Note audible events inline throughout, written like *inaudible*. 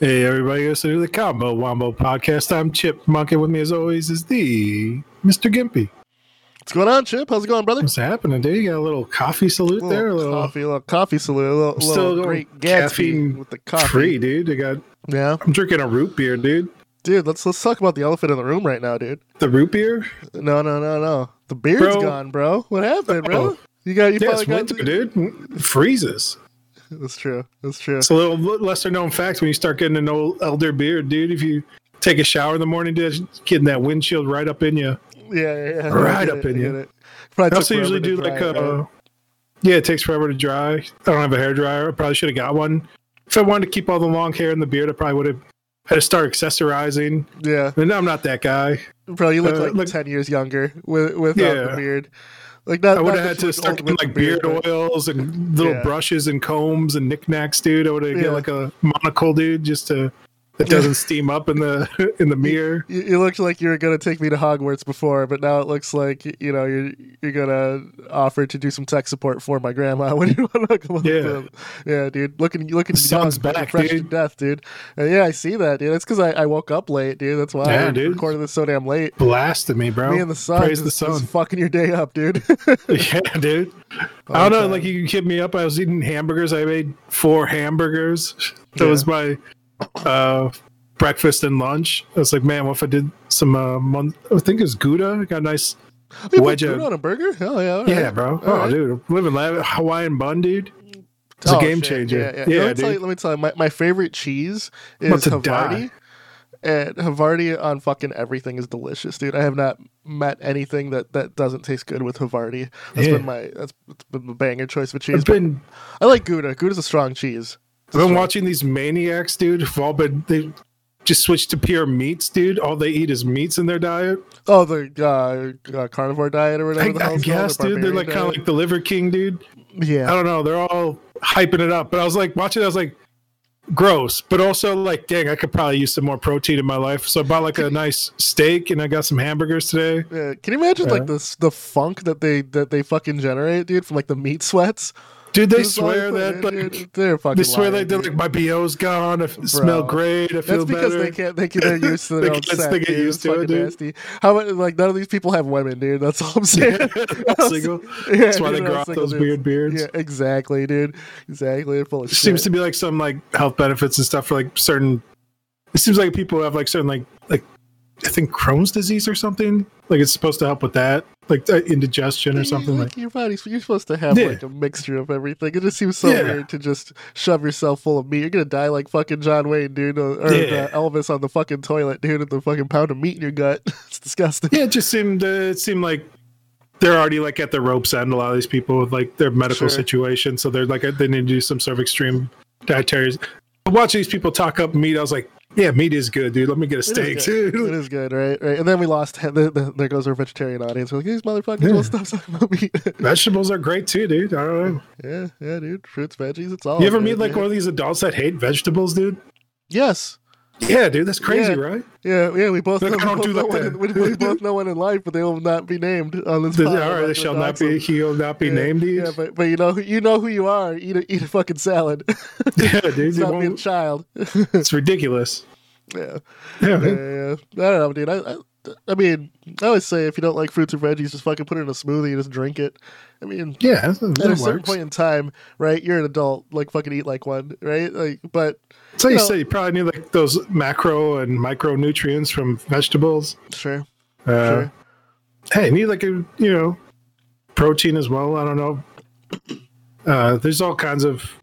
Hey, everybody, listen to the Combo Wombo podcast. I'm Chip Monkey. With me, as always, is the Mr. Gimpy. What's going on, Chip? How's it going, brother? What's happening, dude? You got a little coffee salute Little there? A little coffee, little coffee salute, a little, Still little great caffeine with the coffee. free, dude. I got. Yeah, I'm drinking a root beer, dude. dude. Let's let's talk about the elephant in the room right now, dude. The root beer? No, no, no, no. The beard's Bro. gone, bro. What happened, bro? Oh. You got you Yeah, it's got winter, dude. It freezes. That's true. That's true. It's a little lesser known fact when you start getting an old elder beard, dude. If you take a shower in the morning, dude, getting that windshield right up in you. Yeah, yeah, yeah. Right up it, in you. I also usually do dry like a. right? Yeah, it takes forever to dry. I don't have a hair dryer. I probably should have got one. If I wanted to keep all the long hair and the beard, I probably would have had to start accessorizing. yeah. And I'm not that guy. Bro, you look Uh, like look- ten years younger with without Yeah. the beard. Like not, I would have had to start getting like beard but- oils and little Yeah. brushes and combs and knickknacks, dude. I would have Yeah. get like a monocle, dude, just to that doesn't steam up in the in the mirror. You, you looked like you were gonna take me to Hogwarts before, but now it looks like you know you're you're gonna offer to do some tech support for my grandma. *laughs* When you want to come Yeah. to- yeah, dude, looking looking The sun's young, back, fresh to dude. death, dude. And yeah, I see that, dude. That's because I, I woke up late, dude. That's why Yeah, I dude. recorded this so damn late. Blasted me, bro. Me and the sun, Praise the just, just sun. fucking your day up, dude. *laughs* *laughs* yeah, dude. I don't know. Like you hit me up. I was eating hamburgers. I made four hamburgers. That Yeah. was my uh, breakfast and lunch. I was like, man, what if I did some? Uh, I think it was Gouda. I got a nice. you put Wedge of- on a burger? Hell yeah, Yeah, right. bro. All oh, right. dude, living Hawaiian bun, dude. It's a Oh, game shit. changer. Yeah, yeah. Yeah, let, me tell you, dude. let me tell you, my, my favorite cheese is to die. Havarti. And Havarti on fucking everything is delicious, dude. I have not met anything that, that doesn't taste good with Havarti. That's Yeah. been my that's been the banger choice of cheese. Been I like Gouda. Gouda's a strong cheese. I've been watching these maniacs, dude. Who've all been they just switched to pure meats, dude. All they eat is meats in their diet. Oh, the uh, uh, carnivore diet or whatever I, the hell I guess, called, the dude. They're like kind of like the Liver King, dude. yeah. I don't know. They're all hyping it up, but I was like watching. it, I was like, gross, but also like, dang, I could probably use some more protein in my life. So I bought like a nice steak, and I got some hamburgers today. Yeah. Can you imagine Yeah. like this the funk that they that they fucking generate, dude, from like the meat sweats? Dude, they It's like, swear that like they're fucking. they swear lying, they're dude. like my bo's gone. I f- smell great. I feel That's because better. they can't. They can, they're *laughs* used to They their own sex. they get dude. used to it, dude. nasty. How about like none of these people have women, dude? That's all I'm saying. Single. *laughs* *laughs* Yeah, That's why they grow out those dudes. weird beards. Yeah, exactly, dude. Exactly. They're full of There seems to be like some like health benefits and stuff for like certain. It seems like people have like certain like like I think Crohn's disease or something. Like it's supposed to help with that, like uh, indigestion or something like like. your body's you're supposed to have Yeah. like a mixture of everything. It just seems so Yeah. weird to just shove yourself full of meat. You're gonna die like fucking John Wayne, dude, or, or Yeah. uh, Elvis on the fucking toilet, dude, with the fucking pound of meat in your gut. *laughs* it's disgusting. Yeah, it just seemed uh, it seemed like they're already like at the ropes end. A lot of these people with like their medical Sure. situation, so they're like they need to do some sort of extreme dietary. Watching these people talk up meat, I was like, yeah, meat is good, dude. Let me get a steak, good. It is good, right? Right. And then we lost. *laughs* The, the, there goes our vegetarian audience. We're like, these motherfuckers Yeah. will stop talking about meat. *laughs* Vegetables are great too, dude. I don't know. yeah, yeah, dude. Fruits, veggies, it's all. You ever good, meet like one of these adults that hate vegetables, dude? Yes. Yeah, dude, that's crazy, Yeah. right? Yeah, yeah. We both, Like, know, we, do both know like one, that. we, we both *laughs* know one in life, but they will not be named on this. All right, they shall not be. He will not be Yeah, named. These. Yeah, but but you know who you know who you are. Eat a eat a fucking salad. *laughs* Yeah, dude. *laughs* not being a child. it's ridiculous. yeah. Yeah, Yeah, yeah, yeah. I don't know, dude. I, I I mean, I always say if you don't like fruits or veggies, just fucking put it in a smoothie and just drink it. I mean, yeah. That, that at a certain works. point in time, right? You're an adult, like fucking eat like one, right? Like, but So you you know- said you probably need like those macro and micronutrients from vegetables. sure, Uh, sure. Hey, need like a you know protein as well. I don't know. Uh, there's all kinds of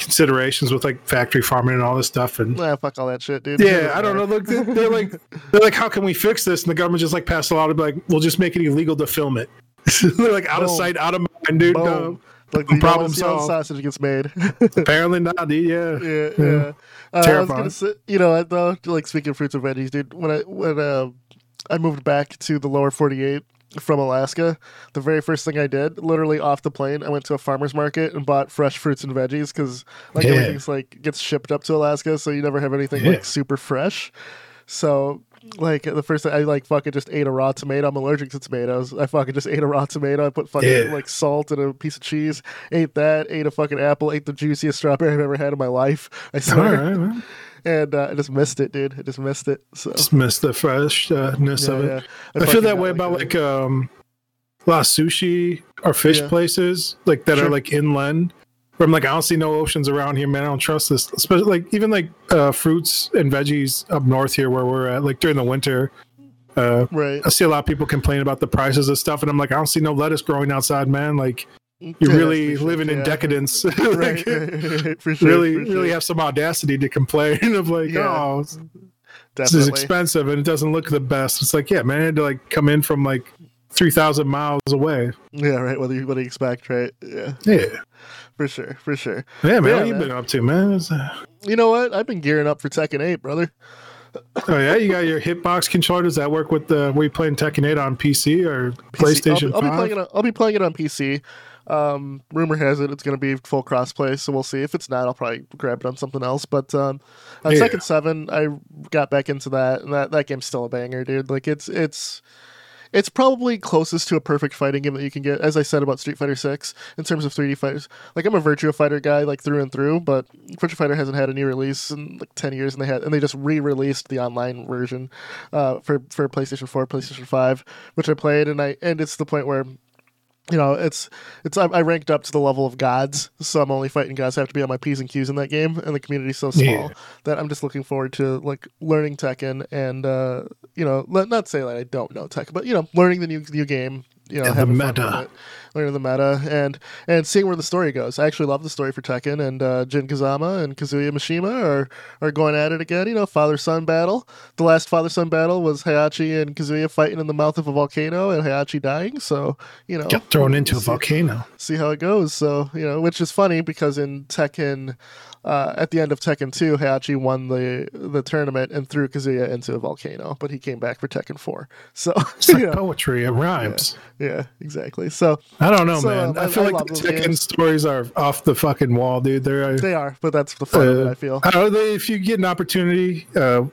considerations with like factory farming and all this stuff, and Nah, fuck all that shit, dude. yeah, I don't know. Look, they're, they're like they're like, how can we fix this? And the government just like passed a law to be like, we'll just make it illegal to film it. *laughs* they're like out of sight, out of mind, dude. Boom. No, Like, you Problem don't see how the solved. sausage gets made. *laughs* apparently not, dude. Yeah, yeah, yeah. Uh, I was Terrifying. gonna say, you know, I though, like speaking of fruits and veggies, dude. When I when uh, I moved back to the lower forty-eight from Alaska, the very first thing I did, literally off the plane, I went to a farmer's market and bought fresh fruits and veggies because like Yeah. everything's like gets shipped up to Alaska, so you never have anything Yeah. like super fresh. So like the first thing I like fucking just ate a raw tomato. I'm allergic to tomatoes. I fucking just *laughs* ate a raw tomato. I put fucking Yeah. like salt and a piece of cheese. Ate that. Ate a fucking apple. Ate the juiciest strawberry I've ever had in my life. I All swear. right. And uh, I just missed it, dude. I just missed it. So Just miss the freshness yeah, of it. yeah. I, feel that way about a- like um a lot of sushi or fish Yeah. places like that Sure. are like inland. Where I'm like, I don't see no oceans around here, man. I don't trust this. Especially like even like uh fruits and veggies up north here where we're at, like during the winter. Uh right. I see a lot of people complain about the prices of stuff, and I'm like, I don't see no lettuce growing outside, man. Like you're that's really sure. living in decadence. *laughs* Like, right, *laughs* for sure. really, for sure. really have some audacity to complain *laughs* of like, Yeah. oh, this is expensive and it doesn't look the best. It's like, yeah, man, I had to like come in from like three thousand miles away. Yeah, right. What do you what do you expect, right? Yeah, Yeah, for sure, for sure. yeah, man. Yeah, what you man. been up to, man? Uh, You know what? I've been gearing up for Tekken 8, brother. oh yeah, you got your hitbox controller. Does that work with the? Were you playing Tekken 8 on PC or PC. PlayStation I'll, be- I'll be playing it. On, I'll be playing it on PC. Um, rumor has it it's going to be full crossplay, so we'll see. If it's not, I'll probably grab it on something else. But um, on Yeah. Tekken Seven, I got back into that, and that that game's still a banger, dude. Like it's it's. It's probably closest to a perfect fighting game that you can get, as I said about Street Fighter Six in terms of 3D fighters. Like I'm a Virtua Fighter guy, like through and through, but Virtua Fighter hasn't had a new release in like 10 years, and they had and they just re-released the online version uh, for for PlayStation 4, PlayStation 5, which I played, and I and it's the point where you know, it's it's I, I ranked up to the level of gods, so I'm only fighting gods. I have to be on my p's and q's in that game, and the community's so small Yeah. that I'm just looking forward to like learning Tekken and uh, you know, let, not say that I don't know Tekken, but you know, learning the new new game. You know, the meta. learning the meta, and and seeing where the story goes. I actually love the story for Tekken, and uh, Jin Kazama and Kazuya Mishima are are going at it again. You know, father son battle. The last father son battle was Heihachi and Kazuya fighting in the mouth of a volcano, and Heihachi dying. So you know, Get thrown into a volcano. see how it goes. So you know, which is funny because in Tekken, uh, at the end of Tekken Two, Heihachi won the the tournament and threw Kazuya into a volcano, but he came back for Tekken Four. So *laughs* It's like know, poetry. It rhymes. yeah, exactly. So I don't know, So, man. um, I I- feel I like the Tekken games. stories are off the fucking wall, dude. They're uh, they are, but that's the fun of it. Uh, I feel. I know. They, if you get an opportunity, uh,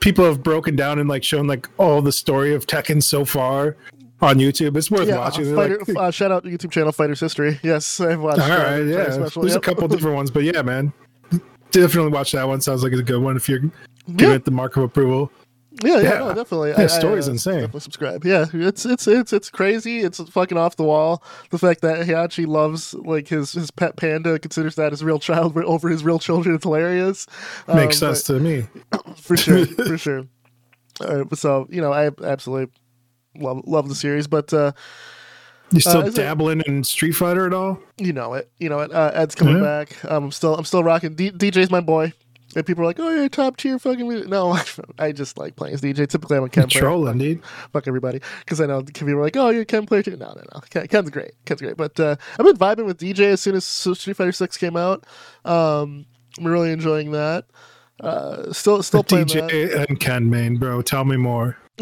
people have broken down and like shown like all the story of Tekken so far on YouTube. It's worth Yeah, watching. Fighter, like- uh, shout out to YouTube channel Fighters History. *laughs* Yes, I've watched. all uh, yeah. There's Yep. a couple *laughs* different ones, but yeah, man, definitely watch that one. Sounds like it's a good one if you're giving Yeah. it the mark of approval. Yeah, yeah, Yeah. no, definitely. Yeah, story's uh, insane. Definitely subscribe. Yeah, it's it's it's it's crazy. It's fucking off the wall. The fact that Heihachi loves like his his pet panda, considers that his real child *laughs* over his real children. It's hilarious. Makes Um, sense to me. *clears throat* for sure, *laughs* for sure. Uh, so you know, I absolutely love love the series, but uh, You still it- dabbling in Street Fighter at all? you know it. You know it. Uh, Ed's coming Yeah. back. Um, I'm still I'm still rocking. D- DJ's my boy. And people are like, "Oh, you're top tier fucking." mu-" No, *laughs* I just like playing as DJ. Typically, I'm a Ken player. Trolling, dude. fuck everybody because I know people are like, "Oh, you're a Ken player too." No, no, no. Ken, Ken's great. Ken's great. But uh, I've been vibing with DJ as soon as Street Fighter Six came out. Um, I'm really enjoying that. Uh, still, still playing that. DJ *laughs* and Ken Main, bro. Tell me more. *laughs*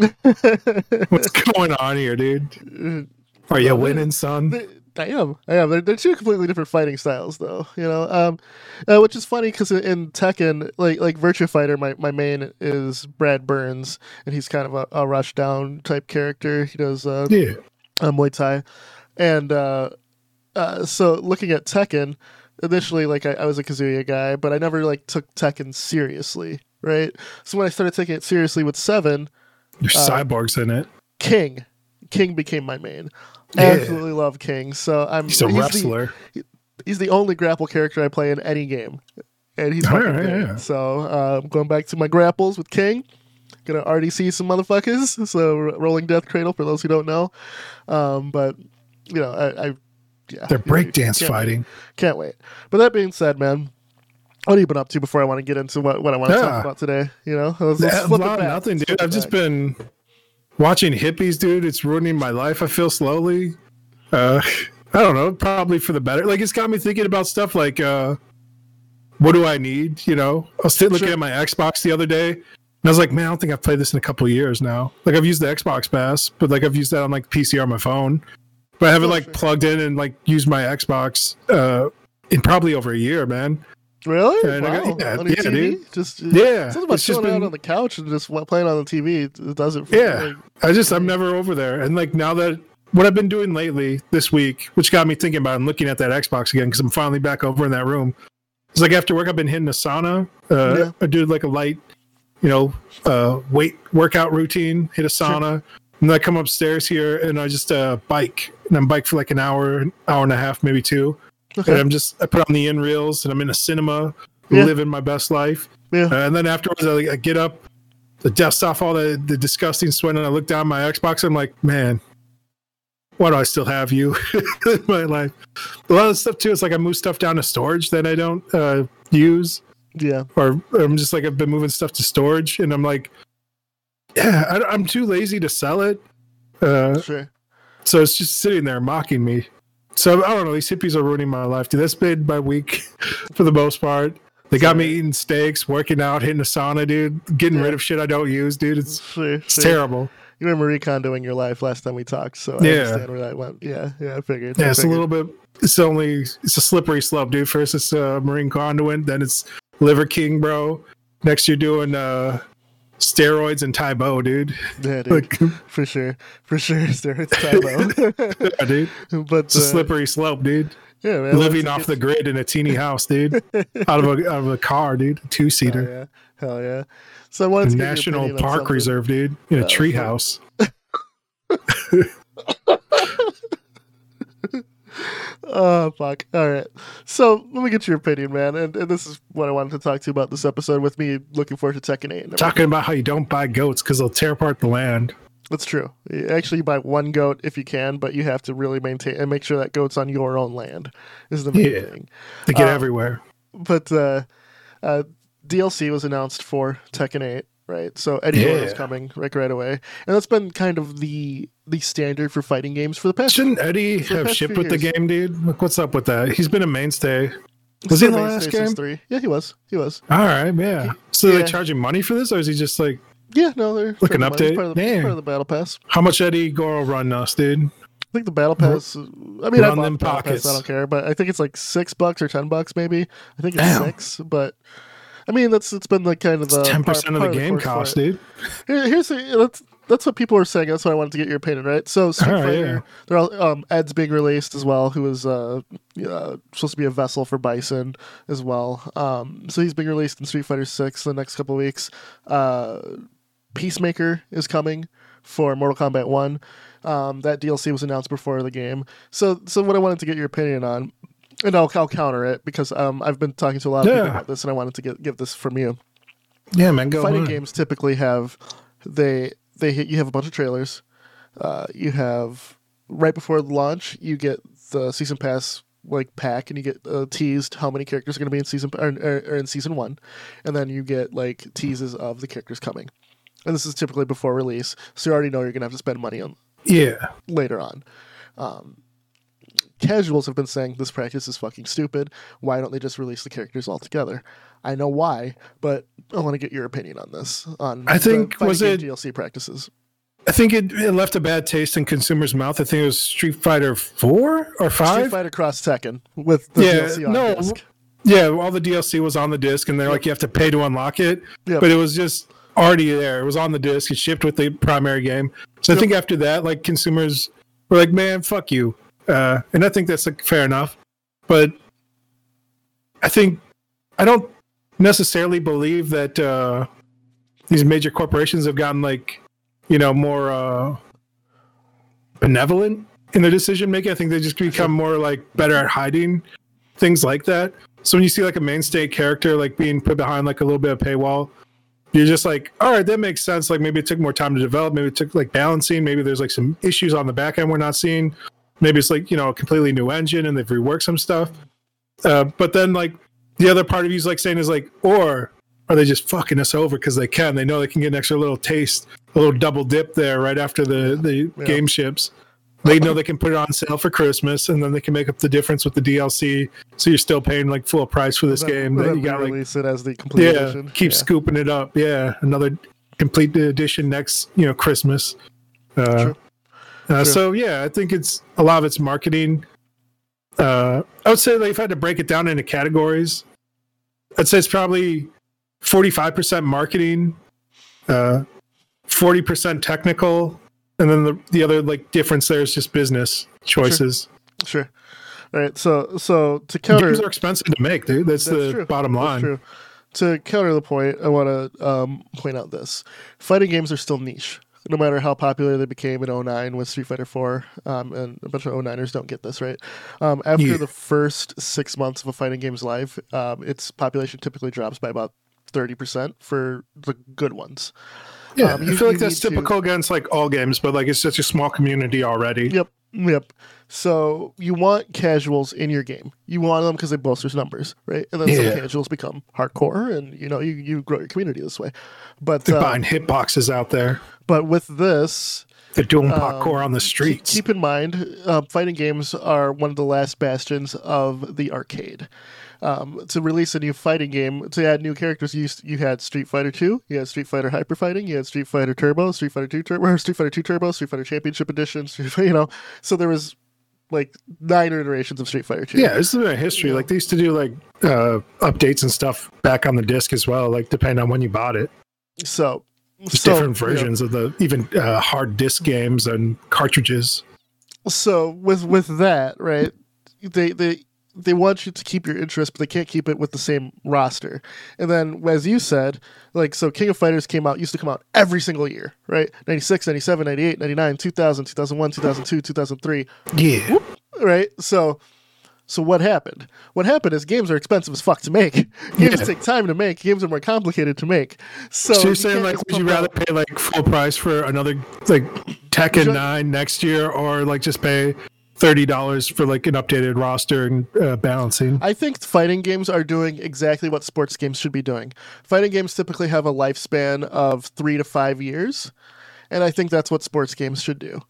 What's going on here, dude? Are you winning, son? They- I am. I am. They're, they're two completely different fighting styles, though. You know, um, uh, which is funny because in Tekken, like like Virtua Fighter, my, my main is Brad Burns, and he's kind of a, a rush down type character. He does uh, Yeah. uh, Muay Thai, and uh, uh, so looking at Tekken, initially like I, I was a Kazuya guy, but I never like took Tekken seriously, right? So when I started taking it seriously with Seven, There's Uh, cyborgs in it. King, King became my main. Yeah. Absolutely love King. So I'm He's a the- wrestler. he's the only grapple character I play in any game, and he's fucking right, yeah. So uh, I'm going back to my grapples with King. Gonna RDC some motherfuckers. So rolling death cradle for those who don't know. Um, but you know, I, I yeah, They're breakdance can't- fighting. Can't wait. But that being said, man. What have you been up to before I want to get into what, what I want to Yeah. talk about today? You know, let's, let's Yeah, flip it back. nothing, dude. I've just back. been watching hippies, dude. It's ruining my life. I feel slowly. Uh, I don't know. Probably for the better. Like it's got me thinking about stuff like, uh, what do I need? You know, I was looking Sure. at my Xbox the other day, and I was like, man, I don't think I've played this in a couple of years now. Like I've used the Xbox Pass, but like I've used that on like PC or my phone, but I haven't Oh, like sure. plugged in and like used my Xbox uh, in probably over a year, man. Really? Wow. got- yeah, on yeah, TV? dude. Just Yeah, Something about it's just chilling out been- on the couch and just playing on the TV. It does it. For, Yeah. like, I just I'm never over there, and like now that what I've been doing lately this week, which got me thinking about and looking at that Xbox again because I'm finally back over in that room. It's like after work, I've been hitting the sauna. Uh, Yeah. I do like a light, you know, uh, weight workout routine. Hit a sauna, and then I come upstairs here and I just uh, bike, and I'm bike for like an hour, hour and a half, maybe two. And okay. I'm just I put on the in reels, and I'm in a cinema, Yeah. living my best life. Yeah. Uh, and then afterwards, I, I get up, the dust off all the, the disgusting sweat, and I look down my Xbox. I'm like, man, why do I still have you *laughs* in my life? A lot of stuff too. It's like I move stuff down to storage that I don't uh, use, Yeah. or I'm just like I've been moving stuff to storage, and I'm like, yeah, I, I'm too lazy to sell it. Uh, Sure. so it's just sitting there mocking me. So I don't know. These hippies are ruining my life, dude. That's been my week for the most part. They got me eating steaks, working out, hitting the sauna, dude. Getting rid of shit I don't use, dude. It's Sure. it's sure. terrible. You were Marie Kondoing your life last time we talked, so I Yeah. understand where that went. Yeah. Yeah. I figured. I Yeah, it's a little bit. It's only it's a slippery slope, dude. First it's uh, Marie Kondoing, then it's Liver King, bro. Next you're doing uh, steroids and Tae Bo, dude. Yeah, dude. Like, *laughs* for sure. For sure. *laughs* Steroids Tae Bo. *laughs* yeah, dude. but It's a uh, slippery slope, dude. yeah, man, Living off the grid in a teeny house, dude. out of a out of a car, dude. Two Hell seater. yeah. Hell yeah. So I wanted to National Park. Reserve, dude. In a Uh, tree house. *laughs* Oh fuck! All right, so let me get your opinion, man. And, and this is what I wanted to talk to you about this episode. With me looking forward to Tekken Eight. Talking about how you don't buy goats because they'll tear apart the land. That's true. You Actually, you buy one goat if you can, but you have to really maintain and make sure that goat's on your own land. Is the main Yeah. thing. They get Uh, everywhere. But uh, uh, DLC was announced for Tekken 8, right? So Eddie Gordo is coming like right away, and that's been kind of the the standard for fighting games for the past. Shouldn't Eddie have shipped with the game, dude? Like, what's up with that? He's been a mainstay. Was he in the last game? Three. Yeah, he was. He was. All right, yeah. So Yeah. they charging money for this, or is he just like, Yeah, no, they're Like an the update? Part of, the, part of the battle pass. how much Eddie Gordo run us, dude? I think the battle pass. I mean, I Run bought them pockets. pass. I don't care, but I think it's like six bucks or ten bucks, maybe. I think it's Damn. six, but I mean, that's it's been like kind of the ten percent of the game cost, dude. Here, here's the, that's that's what people are saying. That's why I wanted to get your opinion, right? So Street Oh, Fighter, yeah. they're all, um, Ed's being released as well, who is uh, uh, supposed to be a vessel for Bison as well. Um, so he's being released in Street Fighter Six in the next couple of weeks. Uh, Peacemaker is coming for Mortal Kombat One. Um, that DLC was announced before the game. So, so what I wanted to get your opinion on, and I'll, I'll counter it because um, I've been talking to a lot of people about this, and I wanted to get give this from you. Yeah, man, go fighting on. games typically have they they hit you have a bunch of trailers. Uh, you have right before the launch you get the season pass like pack and you get uh, teased how many characters are going to be in season or, or, or in season one. And then you get like teases of the characters coming. And this is typically before release so you already know you're going to have to spend money on Yeah, later on. Um, casuals have been saying this practice is fucking stupid why don't they just release the characters altogether i know why but i want to get your opinion on this on I think- was it- dlc practices I think it, it left a bad taste in consumers' mouth. I think it was Street Fighter Four or Five. street fighter cross tekken with the Yeah, dlc on no, disc Yeah, all the DLC was on the disc, and they're like you have to pay to unlock it. Yep. But it was just already there. It was on the disc. It shipped with the primary game. So I think after that, like consumers were like, "Man, fuck you," uh, and I think that's like fair enough. But I think I don't necessarily believe that uh, these major corporations have gotten like you know more uh, benevolent in their decision making. I think they just become more like better at hiding things like that. So when you see like a mainstay character like being put behind like a little bit of paywall, you're just like, all right, that makes sense. Like maybe it took more time to develop. Maybe it took like balancing. Maybe there's like some issues on the back end we're not seeing. Maybe it's like you know a completely new engine and they've reworked some stuff. Uh, but then like the other part of you is like saying is like, or are they just fucking us over because they can? They know they can get an extra little taste, a little double dip there right after the the Yeah. game ships. They know they can put it on sale for Christmas, and then they can make up the difference with the DLC. So you're still paying like full price for this game. That you got like release it as the complete yeah, edition keep yeah. scooping it up. Yeah, another complete edition next you know Christmas. Uh, True. Uh, so yeah, I think it's a lot of it's marketing. Uh, I would say they've had to break it down into categories. I'd say it's probably 45% marketing, uh, 40% technical, and then the, the other like difference there is just business choices. Sure. All right. So so to counter Games are expensive to make, dude. That's, That's the true. bottom That's line. true. To counter the point, I want to um, point out this: fighting games are still niche. No matter how popular they became in 09 with Street Fighter 4, um, and a bunch of 09ers don't get this right. Um, after Yeah. the first six months of a fighting game's life, um, its population typically drops by about 30% for the good ones. Yeah, Um, I you- feel like that's need to- typical against like all games, but like it's such a small community already. Yep. Yep. So you want casuals in your game. You want them because they bolsters numbers, right? And then Yeah. some casuals become hardcore, and you know you, you grow your community this way. But They're uh, buying hitboxes out there. but with this, They're doing um, on the streets. keep in mind, uh, fighting games are one of the last bastions of the arcade. Um, to release a new fighting game, to add new characters, you you had Street Fighter Two, you had Street Fighter Hyper Fighting, you had Street Fighter Turbo, Street Fighter Two Turbo, Street Fighter Two Turbo, Street Fighter Championship Edition, Street *laughs* you know. So there was like nine iterations of Street Fighter Two. yeah, this is a history. Like they used to do like uh, updates and stuff back on the disc as well, like depending on when you bought it. So, so, different you know, versions of the even uh, hard disc games and cartridges. so with with that, right? They they they want you to keep your interest, but they can't keep it with the same roster. And then, as you said, like so, King of Fighters came out used to come out every single year, right? 96, 97, 98, 99, 2000, 2001, 2002, 2003, Yeah, right? So. So what happened? What happened is games are expensive as fuck to make. *laughs* Games Yeah. take time to make. Games are more complicated to make. So, so you're saying can't like, would you rather out- pay like full price for another like Tekken. Nine next year, or like just pay thirty dollars for like an updated roster and uh, balancing? I think fighting games are doing exactly what sports games should be doing. Fighting games typically have a lifespan of three to five years, and I think that's what sports games should do.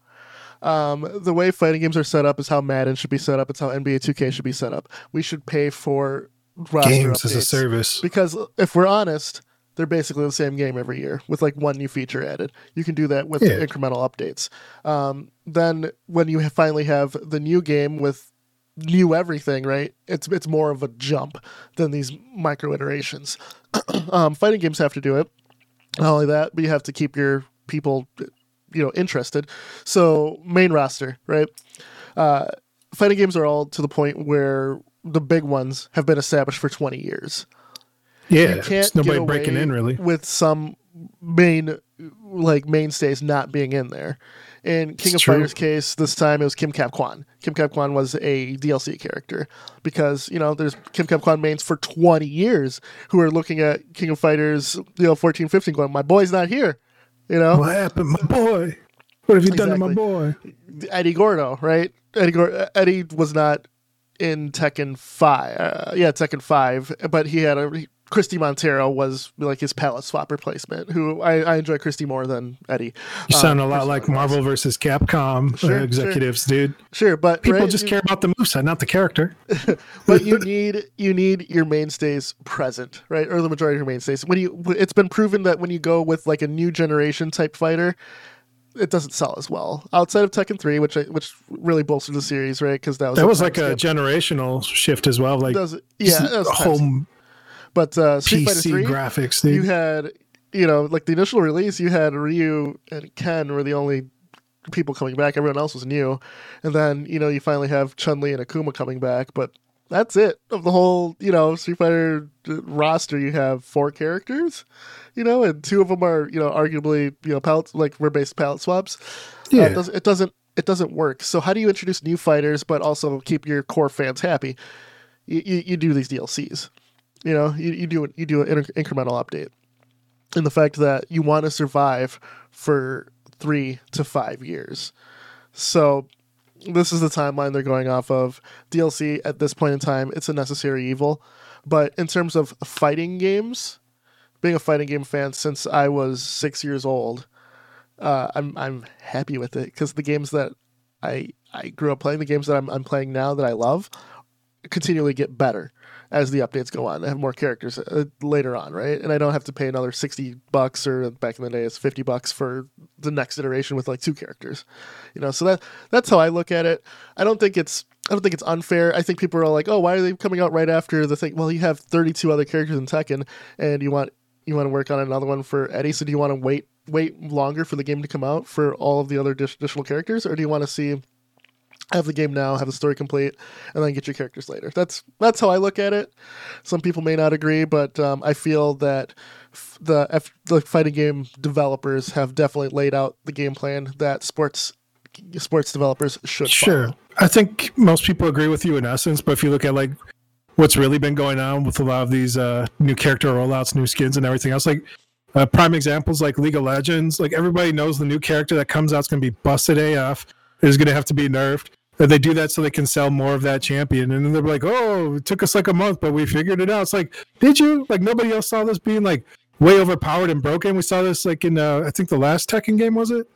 Um, the way fighting games are set up is how Madden should be set up. It's how NBA 2K should be set up. We should pay for roster Games as a service. Because if we're honest, they're basically the same game every year with like one new feature added. You can do that with Yeah. incremental updates. Um, then when you finally have the new game with new everything, right? It's it's more of a jump than these micro iterations. *clears throat* um, fighting games have to do it. Not only that, but you have to keep your people, you know, interested. So main roster, right? Uh, fighting games are all to the point where the big ones have been established for 20 years Yeah, there's nobody breaking in really. with some main like mainstays not being in there. In King It's of true. Fighters case, this time it was Kim Kaphwan. Kim Kaphwan was a DLC character because you know there's Kim Kaphwan mains for 20 years who are looking at King of Fighters, you know, 14, 15, going, my boy's not here. You know, What happened, my boy? What have you done to my boy? Eddie Gordo, right? Eddie Gor- Eddie was not in Tekken Five. Uh, yeah, Tekken Five, but he had a Christie Monteiro was like his palette swap replacement. Who I, I enjoy Christy more than Eddie. You Uh, sound a lot like. Marvel versus Capcom uh, Sure, sure. executives, dude. Sure, but People right, just you- care about the moveset, not the character. *laughs* but you need you need your mainstays present, right? Or the majority of your mainstays. When you, it's been proven that when you go with like a new generation type fighter, it doesn't sell as well. Outside of Tekken Three, which I, which really bolstered the series, right? Because that was That was like a generational shift as well. Like Does- yeah, a skip. home But uh, Street Fighter PC Three, graphics, you had you know like the initial release, you had Ryu and Ken were the only people coming back. Everyone else was new, and then you know you finally have Chun Li and Akuma coming back, but. That's it of the whole, you know, Street Fighter uh, roster. You have four characters, you know, and two of them are, you know, arguably, you know, palette like were based palette swaps. Uh, Yeah. it, doesn't, it doesn't, it doesn't work. So how do you introduce new fighters but also keep your core fans happy? You, you, you do these DLCs. You know, you, you do you do an inc- incremental update, and the fact that you want to survive for three to five years. So this is the timeline they're going off of. DLC at this point in time, it's a necessary evil, but in terms of fighting games, being a fighting game fan since I was six years old, uh, I'm I'm happy with it because the games that I I grew up playing, the games that I'm I'm playing now that I love, continually get better as the updates go on. I have more characters uh, later on, right? And I don't have to pay another sixty bucks or back in the day it's fifty bucks for the next iteration with like two characters. You know, so that that's how I look at it. I don't think it's I don't think it's unfair. I think people are like, "Oh, why are they coming out right after the thing?" Well, you have 32 other characters in Tekken, and you want you want to work on another one for Eddie. So do you want to wait wait longer for the game to come out for all of the other additional characters, or do you want to see have the game now, have the story complete, and then get your characters later? That's that's how I look at it. Some people may not agree, but um, I feel that f- the F- the fighting game developers have definitely laid out the game plan that sports sports developers should Sure. follow. I think most people agree with you in essence, but if you look at like what's really been going on with a lot of these uh, new character rollouts, new skins, and everything else, like uh, prime examples like League of Legends, like everybody knows the new character that comes out is going to be busted AF, is going to have to be nerfed. And they do that so they can sell more of that champion. And then they're like, oh, it took us like a month, but we figured it out. It's like, did you? Like, nobody else saw this being like way overpowered and broken. We saw this like in, uh, I think the last Tekken game, was it?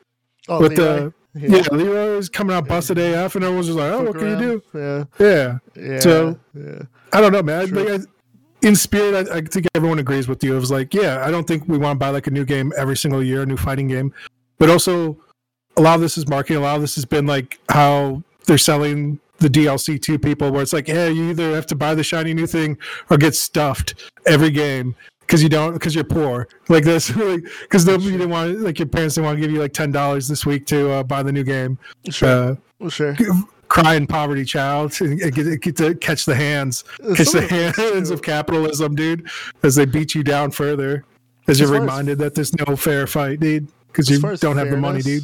Oh, with Leroy? the, yeah, Leroy was coming out busted AF, and everyone's just like, oh, what can you do? Yeah, Yeah. yeah. So- yeah. I don't know, man. Like, I, in spirit, I, I think everyone agrees with you. It was like, yeah, I don't think we want to buy like a new game every single year, a new fighting game. But also, a lot of this is marketing. A lot of this has been like how they're selling the DLC to people, where it's like, yeah, you either have to buy the shiny new thing or get stuffed every game because you don't because you're poor. Like this, because nobody didn't want like your parents didn't want to give you like ten dollars this week to uh, buy the new game. Sure, Uh, sure. crying poverty child get, get to catch the hands catch Some the of hands true. of capitalism dude as they beat you down further as you're As as- reminded that there's no fair fight dude because you don't have the money dude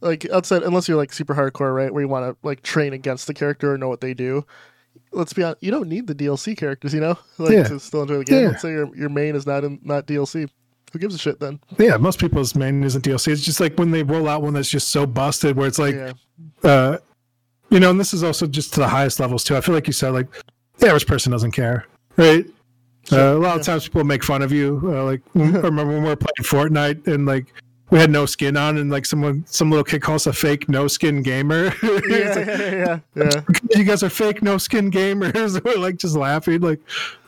Like outside, unless you're like super hardcore, right, where you want to like train against the character or know what they do. Let's be honest, you don't need the DLC characters, you know, *laughs* like Yeah. to still enjoy the game. Yeah. Let's say your your main is not in not DLC. Who gives a shit then? yeah most people's main isn't dlc it's just like when they roll out one that's just so busted where it's like yeah, uh you know and this is also just to the highest levels too i feel like you said like the average person doesn't care right uh, a lot of times people make fun of you. Uh, like *laughs* I remember when we were playing Fortnite and like we had no skin on, and like someone, some little kid calls us a fake no skin gamer. *laughs* Yeah, like, yeah, yeah, yeah. you guys are fake no skin gamers. *laughs* we're like just laughing, like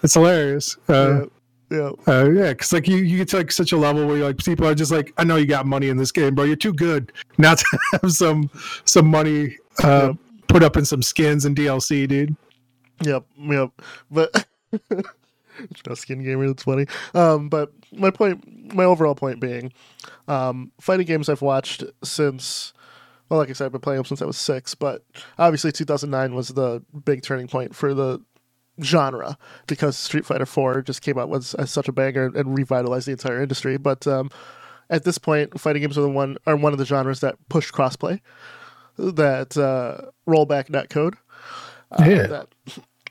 it's hilarious. Uh, yeah. uh, yeah, because like you, you get to like such a level where you're like people are just like, I know you got money in this game, bro. You're too good not to *laughs* have some some money uh, put up in some skins and DLC, dude. Yep, yep. But *laughs* no skin gamer, that's funny. Um, but my point, my overall point being, um, fighting games I've watched since, well, like I said, I've been playing them since I was six. But obviously, 2009 was the big turning point for the genre because Street Fighter 4 just came out was as such a banger and revitalized the entire industry. But um, at this point, fighting games are the one are one of the genres that pushed crossplay, that uh, rollback netcode. Uh, Yeah. That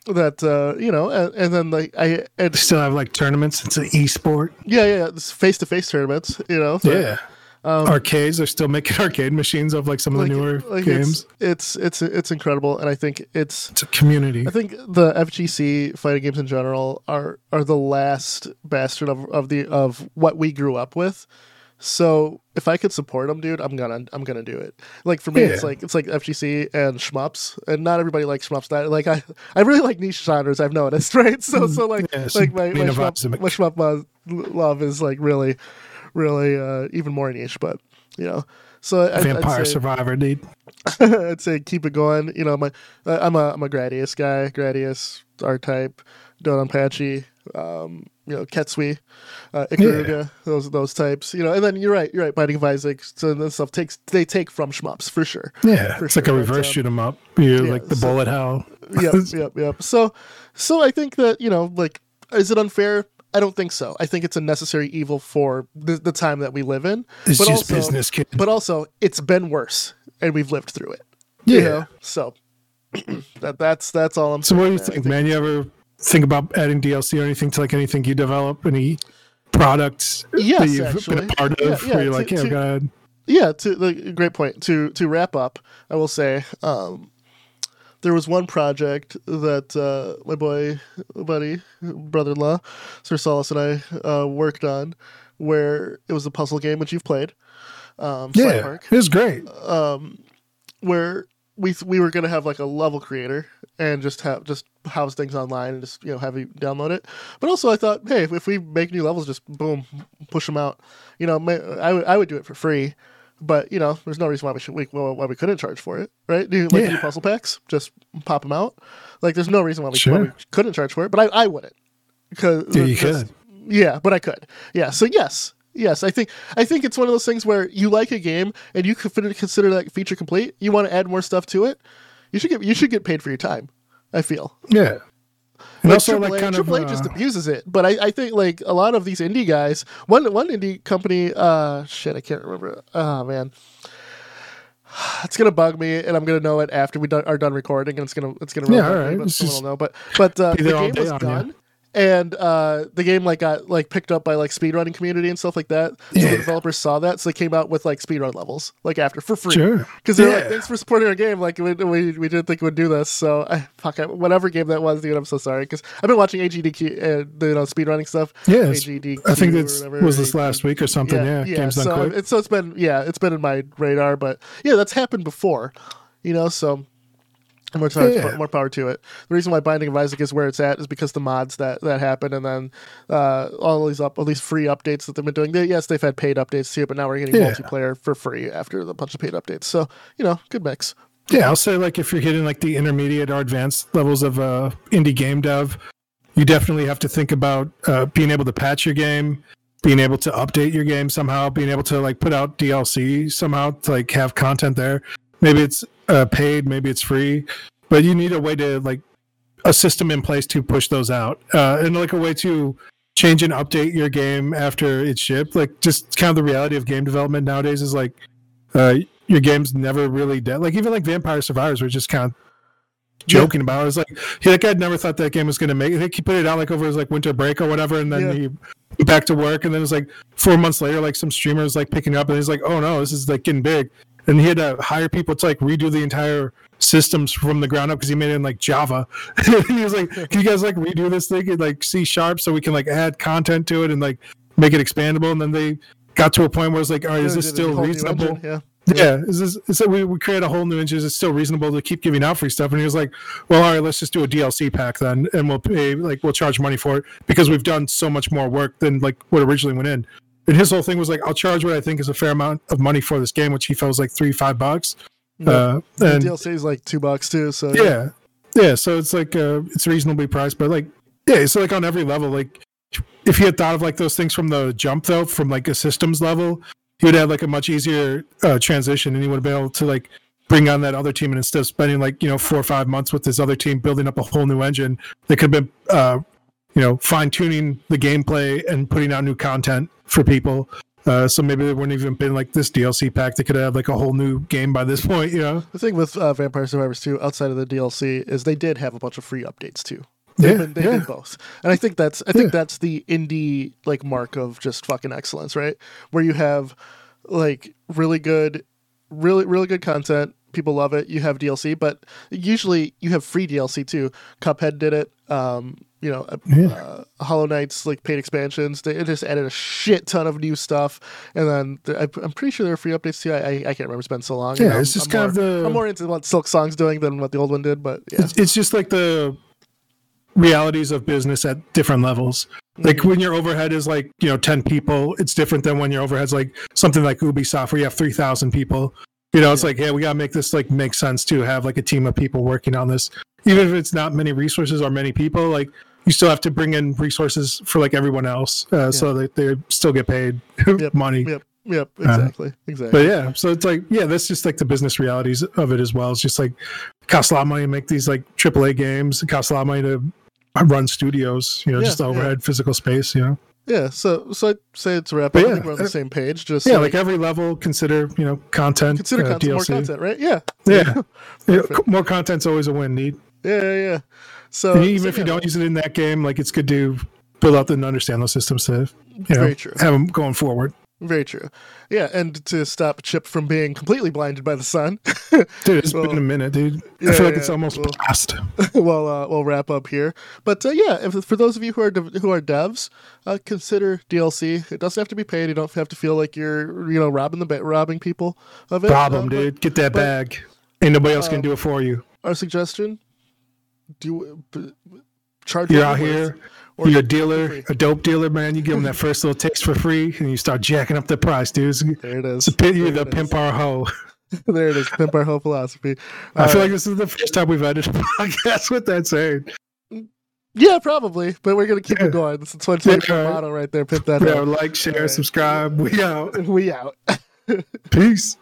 that uh, you know, and, and then like I and Still have like tournaments. It's an e-sport. yeah, yeah, It's face to face tournaments. You know, so, Yeah. Arcades. They're still making *laughs* arcade machines of like some of like, the newer like games. It's, it's it's it's incredible, and I think it's It's a community. I think the FGC fighting games in general are are the last bastard of, of the of what we grew up with. So if I could support them, dude, I'm gonna I'm gonna do it. Like for me, it's like it's like FGC and shmups, and not everybody likes shmups. That like I I really like niche genres. I've noticed, *laughs* right? So so like Yeah, like my my shmup, my shmup love is like really really uh, even more niche, but you know. So I, I'd Vampire say- Survivor, dude. *laughs* I'd say keep it going. You know, my uh, I'm a I'm a Gradius guy. Gradius, R type, Donpachi, um, you know, Ketsui, uh, Ikaruga, those those types. You know, and then you're right, you're right. Binding of Isaac, so this stuff takes they take from shmups for sure. Yeah, For it's like a sure, but, reverse shoot 'em up. You yeah, like the so- bullet hell. *laughs* yep, *laughs* yep, yep. So, so I think that you know, like, is it unfair? I don't think so. I think it's a necessary evil for the, the time that we live in. It's but just also, business, kid. But also, it's been worse, and we've lived through it. yeah. You know? So *clears throat* that that's that's all I'm. So what do you think, man? You ever think about adding DLC or anything to like anything you develop? Any products Yes, that you've actually. been a part of Yeah, yeah, where you're to- like, yeah, to- go ahead. Yeah, to the great point. To to wrap up, I will say um, there was one project that uh, my boy, buddy, brother-in-law, Sir Solace, and I uh, worked on, where it was a puzzle game which you've played. Um, Yeah, Park, it was great. where we we were gonna have like a level creator and just have just house things online and just you know have you download it. But also I thought, hey, if, if we make new levels, just boom, push them out. You know, ma- I would I would do it for free, but you know, there's no reason why we should we, why we couldn't charge for it, right? Do you like Yeah. do puzzle packs? Just pop them out. Like, there's no reason why we, why we couldn't charge for it, but I, I wouldn't because Yeah, you could. Yeah, but I could. Yeah, so yes, yes, I think I think it's one of those things where you like a game and you consider consider that feature complete. You want to add more stuff to it. You should get you should get paid for your time. I feel. Yeah. And Like also, AAA, like, kind of. AAA just uh, abuses it, but I, I think like a lot of these indie guys, one one indie company, uh, shit, I can't remember. Oh man, *sighs* it's gonna bug me, and I'm gonna know it after we done, are done recording, and it's gonna it's gonna Yeah, really bug alright. me, but just will know. But but uh, the game was done. And uh, the game like got like picked up by like speedrunning community and stuff like that. So Yeah. the developers saw that, so they came out with like speedrun levels like after for free. Sure. Because they're like, thanks for supporting our game. Like we, we, we didn't think we'd do this. So I, fuck I, whatever game that was, dude. I'm so sorry because I've been watching AGDQ, uh, you know, speedrunning stuff. Yeah, AGDQ. I think it was this last week or something. Yeah, games done so quick. it's, so it's been yeah, it's been in my radar, but yeah, that's happened before, you know. So more, power, Yeah. more power to it. The reason why Binding of Isaac is where it's at is because the mods that that happen, and then uh, all these up, all these free updates that they've been doing. They, yes, they've had paid updates too, but now we're getting Yeah. multiplayer for free after the bunch of paid updates. So you know, good mix. Yeah, I'll say like if you're hitting like the intermediate or advanced levels of uh, indie game dev, you definitely have to think about uh, being able to patch your game, being able to update your game somehow, being able to like put out DLC somehow to like have content there. Maybe it's uh, paid, maybe it's free, but you need a way to like a system in place to push those out, uh, and like a way to change and update your game after it's shipped. Like just kind of the reality of game development nowadays is like uh, your game's never really dead. Like even like Vampire Survivors, we're just kind of joking about. It was like he that guy never thought that game was going to make. it. I think he put it out like over his like winter break or whatever, and then Yeah. he went back to work, and then it's like four months later, like some streamers like picking up, and he's like, "Oh no, this is like getting big," and he had to hire people to like redo the entire systems from the ground up because he made it in like Java. *laughs* he was like, "Can you guys like redo this thing in like C sharp so we can like add content to it and like make it expandable?" And then they got to a point where it's like, "All right, is this still reasonable?" engine, Yeah. Yeah, is this is that we, we create a whole new engine? Is it still reasonable to keep giving out free stuff? And he was like, "Well, all right, let's just do a DLC pack then, and we'll pay like we'll charge money for it because we've done so much more work than like what originally went in." And his whole thing was like, "I'll charge what I think is a fair amount of money for this game, which he felt was like three five bucks." Uh, The and DLC is like two bucks too. So yeah, yeah, so it's like uh, it's reasonably priced, but like yeah, so like on every level. Like if he had thought of like those things from the jump though, from like a systems level, he would have like a much easier uh, transition, and he would have been able to like bring on that other team, and instead of spending like you know four or five months with this other team building up a whole new engine, they could have been uh, you know fine tuning the gameplay and putting out new content for people. Uh, so maybe there wouldn't even been like this DLC pack. They could have like a whole new game by this *laughs* point, you know? The thing with uh, Vampire Survivors 2, outside of the DLC, is they did have a bunch of free updates too. They, Yeah, did, they yeah. did both, and I think that's I think Yeah. that's the indie like mark of just fucking excellence, right? Where you have like really good, really really good content. People love it. You have DLC, but usually you have free DLC too. Cuphead did it. Um, you know, uh, Yeah. uh, Hollow Knight's like paid expansions. They just added a shit ton of new stuff, and then I, I'm pretty sure there are free updates too. I, I, I can't remember. It's been so long. Yeah, it's I'm- just I'm kind more- of the- I'm more into what Silk Song's doing than what the old one did, but yeah. it's, it's just like the realities of business at different levels like Mm-hmm. when your overhead is like you know 10 people it's different than when your overhead's like something like ubisoft where you have 3000 people you know it's like yeah we gotta make this like make sense to have like a team of people working on this even if it's not many resources or many people like you still have to bring in resources for like everyone else uh, so that they still get paid *laughs* Yep, money Yep, yep, exactly, exactly. but yeah, so it's like yeah, that's just like the business realities of it as well. It's just like it costs a lot of money to make these like AAA games. It costs a lot of money to run studios. You know, Yeah, just the yeah. overhead physical space. You know, Yeah, so so I'd say it's a wrap. But I yeah, think we're on the same page. Just yeah, like, like every level, consider you know content. consider uh, content, more content, right? Yeah, Yeah, Yeah, *laughs* more content's always a win. Need yeah, yeah. yeah. So and even so if you yeah, don't use it in that game, like it's good to build out and understand those systems to you know have them going forward. Very true. Yeah, and to stop Chip from being completely blinded by the sun, *laughs* Dude, it's Well, been a minute, dude. yeah, I feel like yeah, it's almost well- past. *laughs* we'll uh, we'll wrap up here. But uh, yeah, if, for those of you who are dev- who are devs, uh, consider DLC. It doesn't have to be paid. You don't have to feel like you're you know robbing the ba- robbing people of it. Problem, Uh, but dude. Get that but- bag. Ain't nobody else uh, can do it for you. Our suggestion: do b- charge You're out here. worth, or You're a dealer, a dope dealer, man. You give them that *laughs* first little taste for free, and you start jacking up the price, dude. It's, There it is. it's a you're There the is. pimp our hoe. *laughs* *laughs* there it is. Pimp our whole philosophy. I feel like this is the first time we've ended a podcast with that saying. Mm, yeah, probably, but we're gonna keep Yeah. it going. It's a 2020 Yeah. motto right there. Pimp that. Yeah, like, share, Alright. subscribe. We out. We out. Peace.